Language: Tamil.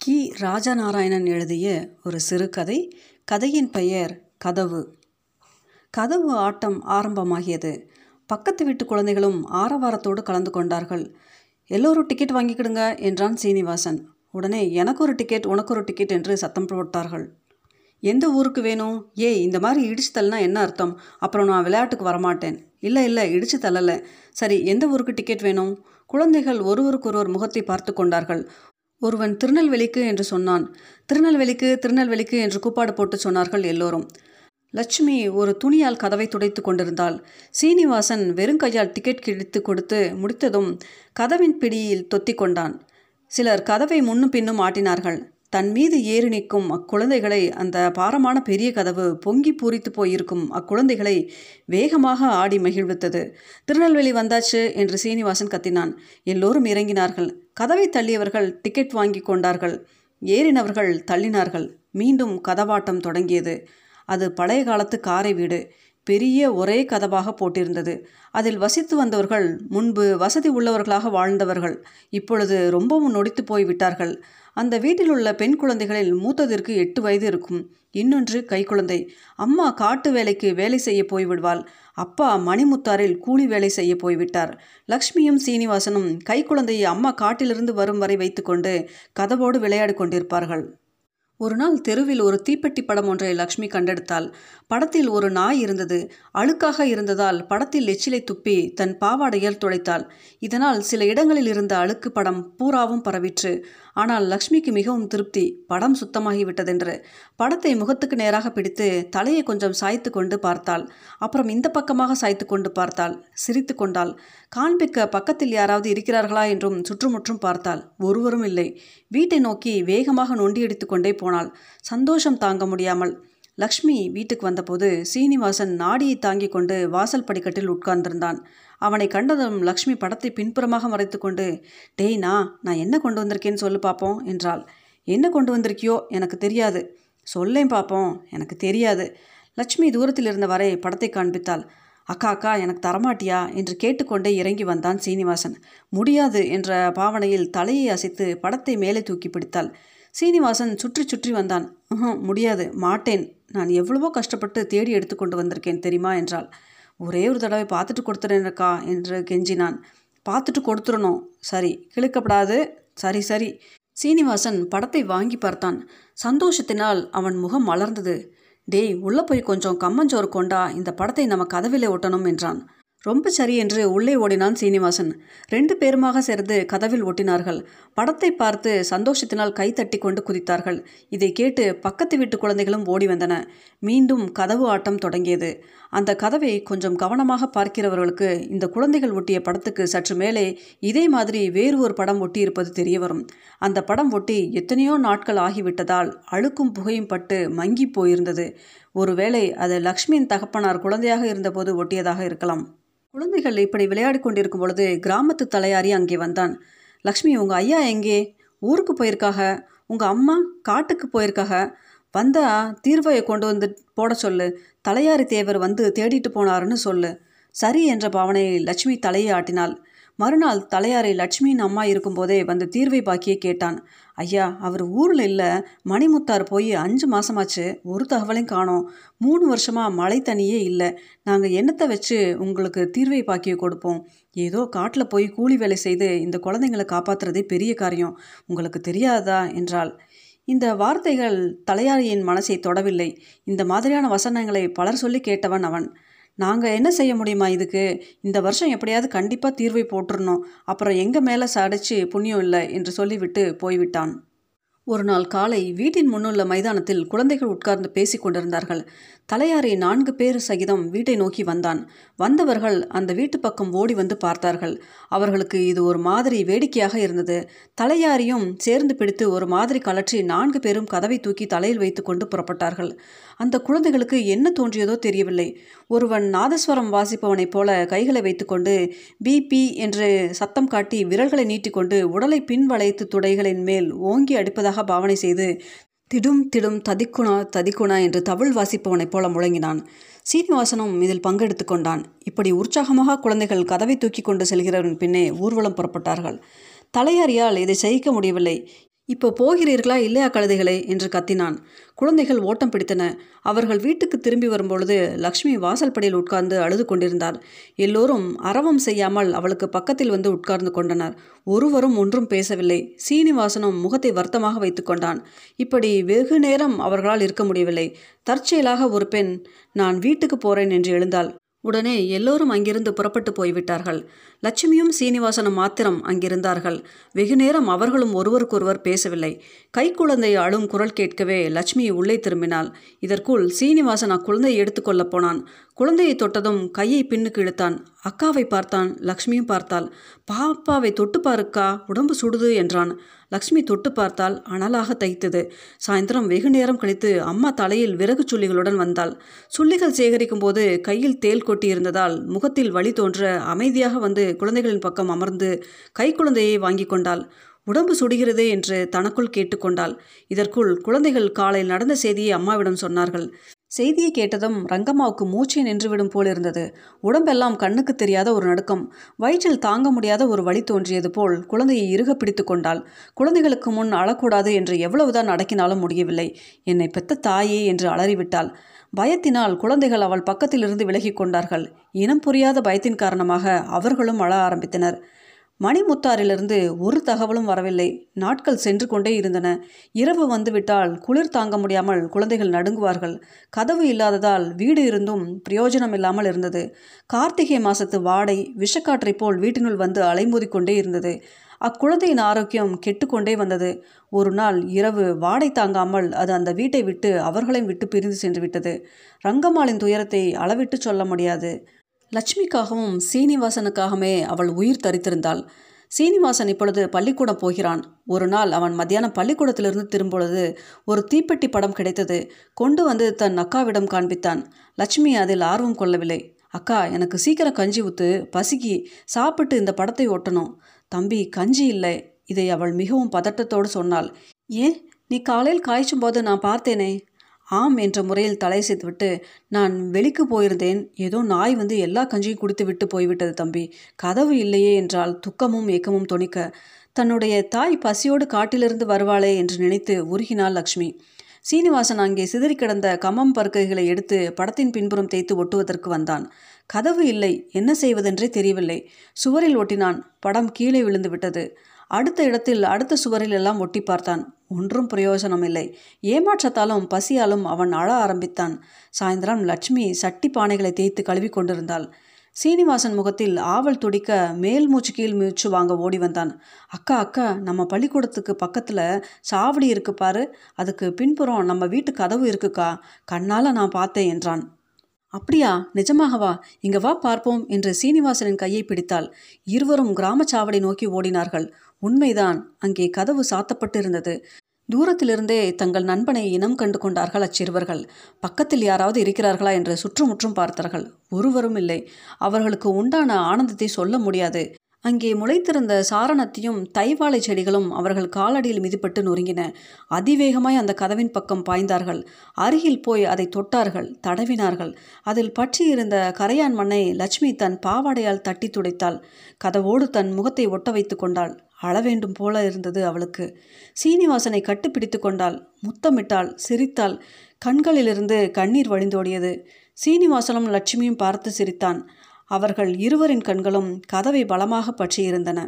கி. ராஜநாராயணன் எழுதிய ஒரு சிறுகதை. கதையின் பெயர் கதவு. கதவு ஆட்டம் ஆரம்பமாகியது. பக்கத்து வீட்டு குழந்தைகளும் ஆரவாரத்தோடு கலந்து கொண்டார்கள். எல்லோரும் டிக்கெட் வாங்கிக்கிடுங்க என்றான் சீனிவாசன். உடனே எனக்கு ஒரு டிக்கெட் உனக்கு ஒரு டிக்கெட் என்று சத்தம் போட்டார்கள். எந்த ஊருக்கு வேணும்? ஏய் இந்த மாதிரி இடிச்சு தள்ளனா என்ன அர்த்தம்? அப்புறம் நான் விளையாட்டுக்கு வரமாட்டேன். இல்லை இல்லை இடிச்சு தள்ளலை. சரி எந்த ஊருக்கு டிக்கெட் வேணும்? குழந்தைகள் ஒருவருக்கொருவர் முகத்தை பார்த்து கொண்டார்கள். ஒருவன் திருநெல்வேலிக்கு என்று சொன்னான். திருநெல்வேலிக்கு திருநெல்வேலிக்கு என்று கூப்பாடு போட்டு சொன்னார்கள் எல்லோரும். லட்சுமி ஒரு துணியால் கதவை துடைத்து கொண்டிருந்தாள். சீனிவாசன் வெறுங்கையால் டிக்கெட் கிழித்து கொடுத்து முடித்ததும் கதவின் பிடியில் தொத்தி கொண்டான். சிலர் கதவை முன்னும் பின்னும் ஆட்டினார்கள். தன் மீது ஏறி நிற்கும் அக்குழந்தைகளை அந்த பாரமான பெரிய கதவு பொங்கி பூரித்து போயிருக்கும் அக்குழந்தைகளை வேகமாக ஆடி மகிழ்வித்தது. திருநெல்வேலி வந்தாச்சு என்று சீனிவாசன் கத்தினான். எல்லோரும் இறங்கினார்கள். கதவை தள்ளியவர்கள் டிக்கெட் வாங்கி கொண்டார்கள். ஏறினவர்கள் தள்ளினார்கள். மீண்டும் கதவாட்டம் தொடங்கியது. அது பழைய காலத்து காரை வீடு. பெரிய ஒரே கதவாக போட்டிருந்தது. அதில் வசித்து வந்தவர்கள் முன்பு வசதி உள்ளவர்களாக வாழ்ந்தவர்கள். இப்பொழுது ரொம்பவும் நொடித்து போய் விட்டார்கள் அந்த வீட்டில் உள்ள பெண் குழந்தைகளில் மூத்ததிற்கு எட்டு வயது இருக்கும். இன்னொன்று கைக்குழந்தை அம்மா காட்டு வேலைக்கு வேலை செய்ய போய்விடுவாள். அப்பா மணிமுத்தாரில் கூலி வேலை செய்ய போய்விட்டார். லக்ஷ்மியும் சீனிவாசனும் கைக்குழந்தையை அம்மா காட்டிலிருந்து வரும் வரை வைத்துக்கொண்டு கதவோடு விளையாடி கொண்டிருப்பார்கள். ஒரு நாள் தெருவில் ஒரு தீப்பெட்டி படம் ஒன்றை லக்ஷ்மி கண்டெடுத்தாள். படத்தில் ஒரு நாய் இருந்தது. அழுக்காக இருந்ததால் படத்தில் எச்சிலை துப்பி தன் பாவாடையால் துடைத்தாள். இதனால் சில இடங்களில் இருந்த அழுக்கு படம் பூராவும் பரவிற்று. ஆனால் லக்ஷ்மிக்கு மிகவும் திருப்தி. படம் சுத்தமாகிவிட்டதென்று. படத்தை முகத்துக்கு நேராக பிடித்து தலையை கொஞ்சம் சாய்த்து கொண்டு பார்த்தாள். அப்புறம் இந்த பக்கமாக சாய்த்து கொண்டு பார்த்தாள். சிரித்து கொண்டாள். காண்பிக்க பக்கத்தில் யாராவது இருக்கிறார்களா என்றும் சுற்றுமுற்றும் பார்த்தாள். ஒருவரும் இல்லை. வீட்டை நோக்கி வேகமாக நொண்டியடித்து கொண்டே போனாள். சந்தோஷம் தாங்க முடியாமல். லக்ஷ்மி வீட்டுக்கு வந்தபோது சீனிவாசன் நாடியை தாங்கிக் கொண்டு வாசல் படிக்கட்டில் உட்கார்ந்திருந்தான். அவனை கண்டதும் லக்ஷ்மி படத்தை பின்புறமாக மறைத்து கொண்டு டேய்னா நான் என்ன கொண்டு வந்திருக்கேன்னு சொல்லு பார்ப்போம் என்றாள். என்ன கொண்டு வந்திருக்கியோ எனக்கு தெரியாது. சொல்லேன் பார்ப்போம் எனக்கு தெரியாது. லட்சுமி தூரத்தில் இருந்த வரை படத்தை காண்பித்தாள். அக்கா அக்கா எனக்கு தரமாட்டியா? என்று கேட்டுக்கொண்டே இறங்கி வந்தான் சீனிவாசன். முடியாது என்ற பாவனையில் தலையை அசைத்து படத்தை மேலே தூக்கி பிடித்தாள். சீனிவாசன் சுற்றி சுற்றி வந்தான். முடியாது மாட்டேன். நான் எவ்வளவோ கஷ்டப்பட்டு தேடி எடுத்துக்கொண்டு வந்திருக்கேன் தெரியுமா? என்றாள். ஒரே ஒரு தடவை பார்த்துட்டு கொடுத்துறேனக்கா என்று கெஞ்சினான். பார்த்துட்டு கொடுத்துடணும் சரி கிழக்கப்படாது. சரி சரி. சீனிவாசன் படத்தை வாங்கி பார்த்தான். சந்தோஷத்தினால் அவன் முகம் மலர்ந்தது. டேய் உள்ளே போய் கொஞ்சம் கம்மஞ்சோறு கொண்டா இந்த படத்தை நம்ம கதவிலே ஒட்டணும் என்றான். ரொம்ப சரி என்று உள்ளே ஓடினான் சீனிவாசன். ரெண்டு பேருமாக சேர்ந்து கதவில் ஒட்டினார்கள். படத்தை பார்த்து சந்தோஷத்தினால் கை தட்டி கொண்டு குதித்தார்கள். இதை கேட்டு பக்கத்து வீட்டு குழந்தைகளும் ஓடி வந்தன. மீண்டும் கதவு ஆட்டம் தொடங்கியது. அந்த கதவை கொஞ்சம் கவனமாக பார்க்கிறவர்களுக்கு இந்த குழந்தைகள் ஒட்டிய படத்துக்கு சற்று மேலே இதே மாதிரி வேறு ஒரு படம் ஒட்டியிருப்பது தெரிய வரும் அந்த படம் ஒட்டி எத்தனையோ நாட்கள் ஆகிவிட்டதால் அழுக்கும் புகையும் பட்டு மங்கி போயிருந்தது. ஒருவேளை அது லக்ஷ்மியின் தகப்பனார் குழந்தையாக இருந்தபோது ஒட்டியதாக இருக்கலாம். குழந்தைகள் இப்படி விளையாடி கொண்டிருக்கும் பொழுது கிராமத்து தலையாரி அங்கே வந்தான். லக்ஷ்மி உங்கள் ஐயா எங்கே? ஊருக்கு போயிருக்காக? உங்கள் அம்மா காட்டுக்கு போயிருக்காக? வந்தா தீர்வையை கொண்டு வந்து போட சொல்லு. தலையாரி தேவர் வந்து தேடிட்டு போனாருன்னு சொல்லு. சரி என்ற பாவனையை லட்சுமி தலையை ஆட்டினாள். மறுநாள் தலையாரை லட்சுமியின் அம்மா இருக்கும்போதே வந்து தீர்வை பாக்கியே கேட்டான். ஐயா அவர் ஊரில் இல்லை. மணிமுத்தார் போய் அஞ்சு மாதமாச்சு ஒரு தகவலையும் காணோம். மூணு வருஷமாக மழை தண்ணியே இல்லை. நாங்கள் எண்ணத்தை வச்சு உங்களுக்கு தீர்வை பாக்கியை கொடுப்போம்? ஏதோ காட்டில் போய் கூலி வேலை செய்து இந்த குழந்தைங்களை காப்பாற்றுறதே பெரிய காரியம். உங்களுக்கு தெரியாதா? என்றாள். இந்த வார்த்தைகள் தலையாரியின் மனசை தொடவில்லை. இந்த மாதிரியான வசனங்களை பலர் சொல்லி கேட்டவன் அவன். நாங்கள் என்ன செய்ய முடியுமா இதுக்கு? இந்த வருஷம் எப்படியாவது கண்டிப்பாக தீர்வை போட்டுருணும் அப்புறம் எங்கள் மேலே சடைச்சு புண்ணியம் இல்லை என்று சொல்லிவிட்டு போய்விட்டான். ஒரு நாள் காலை வீட்டின் முன்னுள்ள மைதானத்தில் குழந்தைகள் உட்கார்ந்து பேசிக் கொண்டிருந்தார்கள். தலையாரி நான்கு பேர் சகிதம் வீட்டை நோக்கி வந்தான். வந்தவர்கள் அந்த வீட்டு பக்கம் ஓடி வந்து பார்த்தார்கள். அவர்களுக்கு இது ஒரு மாதிரி வேடிக்கையாக இருந்தது. தலையாரியும் சேர்ந்து பிடித்து ஒரு மாதிரி கலற்றி நான்கு பேரும் கதவை தூக்கி தலையில் வைத்து கொண்டு புறப்பட்டார்கள். அந்த குழந்தைகளுக்கு என்ன தோன்றியதோ தெரியவில்லை. ஒருவன் நாதஸ்வரம் வாசிப்பவனைப் போல கைகளை வைத்துக்கொண்டு பிபி என்று சத்தம் காட்டி விரல்களை நீட்டிக்கொண்டு உடலை பின்வளைத்து துடைகளின் மேல் ஓங்கி அடிப்பதாக பாவனை செய்து திடும் திடும் ததிக்குணா ததிக்குணா என்று தவிழ் வாசிப்பவனைப் போல முழங்கினான். சீனிவாசனும் இதில் பங்கெடுத்து கொண்டான். இப்படி உற்சாகமாக குழந்தைகள் கதவை தூக்கி கொண்டு செல்கிறவன் பின்னே ஊர்வலம் புறப்பட்டார்கள். தலையாரியால் இதை சகிக்க முடியவில்லை. இப்போ போகிறீர்களா இல்லையா கழுதைகளே? என்று கத்தினான். குழந்தைகள் ஓட்டம் பிடித்தன. அவர்கள் வீட்டுக்கு திரும்பி வரும்பொழுது லக்ஷ்மி வாசல்படியில் உட்கார்ந்து அழுது கொண்டிருந்தார் எல்லோரும் அரவம் செய்யாமல் அவளுக்கு பக்கத்தில் வந்து உட்கார்ந்து கொண்டனர். ஒருவரும் ஒன்றும் பேசவில்லை. சீனிவாசனும் முகத்தை வருத்தமாக வைத்து கொண்டான். இப்படி வெகு நேரம் அவர்களால் இருக்க முடியவில்லை. தற்செயலாக ஒரு பெண் நான் வீட்டுக்கு போறேன் என்று எழுந்தாள். உடனே எல்லோரும் அங்கிருந்து புறப்பட்டு போய்விட்டார்கள். லட்சுமியும் சீனிவாசனும் மாத்திரம் அங்கிருந்தார்கள். வெகு நேரம் அவர்களும் ஒருவருக்கொருவர் பேசவில்லை. கைக்குழந்தை அழும் குரல் கேட்கவே லட்சுமி உள்ளே திரும்பினாள். இதற்குள் சீனிவாசன் அக்குழந்தையை எடுத்துக்கொள்ளப் போனான். குழந்தையை தொட்டதும் கையை பின்னுக்கு இழுத்தான். அக்காவை பார்த்தான் லக்ஷ்மியும் பார்த்தாள். பாப்பாவை தொட்டு பாருக்கா உடம்பு சுடுது என்றான். லக்ஷ்மி தொட்டு பார்த்தால் அனலாக தைத்தது. சாயந்தரம் வெகு நேரம் கழித்து அம்மா தலையில் விறகு சுள்ளிகளுடன் வந்தாள். சுள்ளிகள் சேகரிக்கும் போது கையில் தேல் கொட்டி இருந்ததால் முகத்தில் வழி தோன்ற அமைதியாக வந்து குழந்தைகளின் பக்கம் அமர்ந்து கைக்குழந்தையை வாங்கி கொண்டாள். உடம்பு சுடுகிறதே என்று தனக்குள் கேட்டுக்கொண்டாள் இதற்குள் குழந்தைகள் காலை நடந்த செய்தியை அம்மாவிடம் சொன்னார்கள். செய்தியை கேட்டதும் ரங்கம்மாவுக்கு மூச்சை நின்றுவிடும் போல் இருந்தது. உடம்பெல்லாம் கண்ணுக்கு தெரியாத ஒரு நடுக்கம். வயிற்றில் தாங்க முடியாத ஒரு வழி தோன்றியது போல் குழந்தையை இறுக பிடித்து கொண்டாள். குழந்தைகளுக்கு முன் அழக்கூடாது என்று எவ்வளவுதான் அடக்கினாலும் முடியவில்லை. என்னை பெத்த தாயே என்று அலறிவிட்டாள். பயத்தினால் குழந்தைகள் அவள் பக்கத்திலிருந்து விலகி கொண்டார்கள். இனம் புரியாத பயத்தின் காரணமாக அவர்களும் அழ ஆரம்பித்தனர். மணிமுத்தாரிலிருந்து ஒரு தகவலும் வரவில்லை. நாட்கள் சென்று கொண்டே இருந்தன. இரவு வந்துவிட்டால் குளிர் தாங்க முடியாமல் குழந்தைகள் நடுங்குவார்கள். கதவு இல்லாததால் வீடு இருந்தும் பிரயோஜனம் இல்லாமல் இருந்தது. கார்த்திகை மாசத்து வாடை விஷக்காற்றை போல் வீட்டினுள் வந்து அலைமோதிக்கொண்டே இருந்தது. அக்குழந்தையின் ஆரோக்கியம் கெட்டுக்கொண்டே வந்தது. ஒரு நாள் இரவு வாடை தாங்காமல் அது அந்த வீட்டை விட்டு அவர்களையும் விட்டு பிரிந்து சென்று விட்டது. ரங்கம்மாளின் துயரத்தை அளவிட்டு சொல்ல முடியாது. லட்சுமிக்காகவும் சீனிவாசனுக்காகவே அவள் உயிர் தரித்திருந்தாள். சீனிவாசன் இப்பொழுது பள்ளிக்கூடம் போகிறான். ஒரு நாள் அவன் மத்தியானம் பள்ளிக்கூடத்திலிருந்து திரும்பொழுது ஒரு தீப்பெட்டி படம் கிடைத்தது. கொண்டு வந்து தன் அக்காவிடம் காண்பித்தான். லட்சுமி அதில் ஆர்வம் கொள்ளவில்லை. அக்கா எனக்கு சீக்கிரம் கஞ்சி ஊத்து பசிக்கி. சாப்பிட்டு இந்த படத்தை ஒட்டணும் தம்பி கஞ்சி இல்லை. இதை அவள் மிகவும் பதட்டத்தோடு சொன்னாள். ஏன்? நீ காலையில் காய்ச்சும் போது நான் பார்த்தேனே. ஆம் என்ற முறையில் தலை விட்டு நான் வெளிக்கு போயிருந்தேன். ஏதோ நாய் வந்து எல்லா கஞ்சியும் குடித்து விட்டு போய்விட்டது தம்பி. கதவு இல்லையே என்றால் துக்கமும் ஏக்கமும் தொனிக்க தன்னுடைய தாய் பசியோடு காட்டிலிருந்து வருவாளே என்று நினைத்து உருகினாள் லக்ஷ்மி. சீனிவாசன் அங்கே சிதறி கிடந்த கமம் பருக்கைகளை எடுத்து படத்தின் பின்புறம் தேய்த்து ஒட்டுவதற்கு வந்தான். கதவு இல்லை. என்ன செய்வதென்றே தெரியவில்லை. சுவரில் ஒட்டினான். படம் கீழே விழுந்து விட்டது அடுத்த இடத்தில் அடுத்த சுவரில் எல்லாம் ஒட்டி பார்த்தான். ஒன்றும் பிரயோஜனம் இல்லை ஏமாற்றத்தாலும் பசியாலும் அவன் அழ ஆரம்பித்தான். சாயந்தரம் லட்சுமி சட்டி பானைகளை தேய்த்து கழுவி கொண்டிருந்தாள். சீனிவாசன் முகத்தில் ஆவல் துடிக்க மேல் மூச்சு கீழ் மூச்சு வாங்க ஓடி வந்தான். அக்கா அக்கா நம்ம பள்ளிக்கூடத்துக்கு பக்கத்தில் சாவடி இருக்கு பாரு. அதுக்கு பின்புறம் நம்ம வீட்டு கதவு இருக்குக்கா. கண்ணால் நான் பார்த்தேன் என்றான். அப்படியா? நிஜமாகவா? இங்க வா பார்ப்போம் என்று சீனிவாசனின் கையை பிடித்தாள். இருவரும் கிராம சாவடி நோக்கி ஓடினார்கள். உண்மைதான். அங்கே கதவு சாத்தப்பட்டிருந்தது. தூரத்திலிருந்தே தங்கள் நண்பனை இனம் கண்டு கொண்டார்கள் அச்சிறுவர்கள். பக்கத்தில் யாராவது இருக்கிறார்களா என்று சுற்றுமுற்றும் பார்த்தார்கள். ஒருவரும் இல்லை. அவர்களுக்கு உண்டான ஆனந்தத்தை சொல்ல முடியாது. அங்கே முளைத்திருந்த சாரணத்தையும் தைவாழை செடிகளும் அவர்கள் காலடியில் மிதிப்பட்டு நொறுங்கின. அதிவேகமாய் அந்த கதவின் பக்கம் பாய்ந்தார்கள். அருகில் போய் அதை தொட்டார்கள் தடவினார்கள். அதில் பற்றியிருந்த கரையான் மண்ணை லட்சுமி தன் பாவாடையால் தட்டி துடைத்தாள். கதவோடு தன் முகத்தை ஒட்ட வைத்து கொண்டாள். அழவேண்டும் போல இருந்தது அவளுக்கு சீனிவாசனை கட்டுப்பிடித்து கொண்டாள். முத்தமிட்டாள் சிரித்தாள். கண்களிலிருந்து கண்ணீர் வழிந்தோடியது. சீனிவாசனும் லட்சுமியும் பார்த்து சிரித்தான். அவர்கள் இருவரின் கண்களும் கதவை பலமாக பற்றியிருந்தன.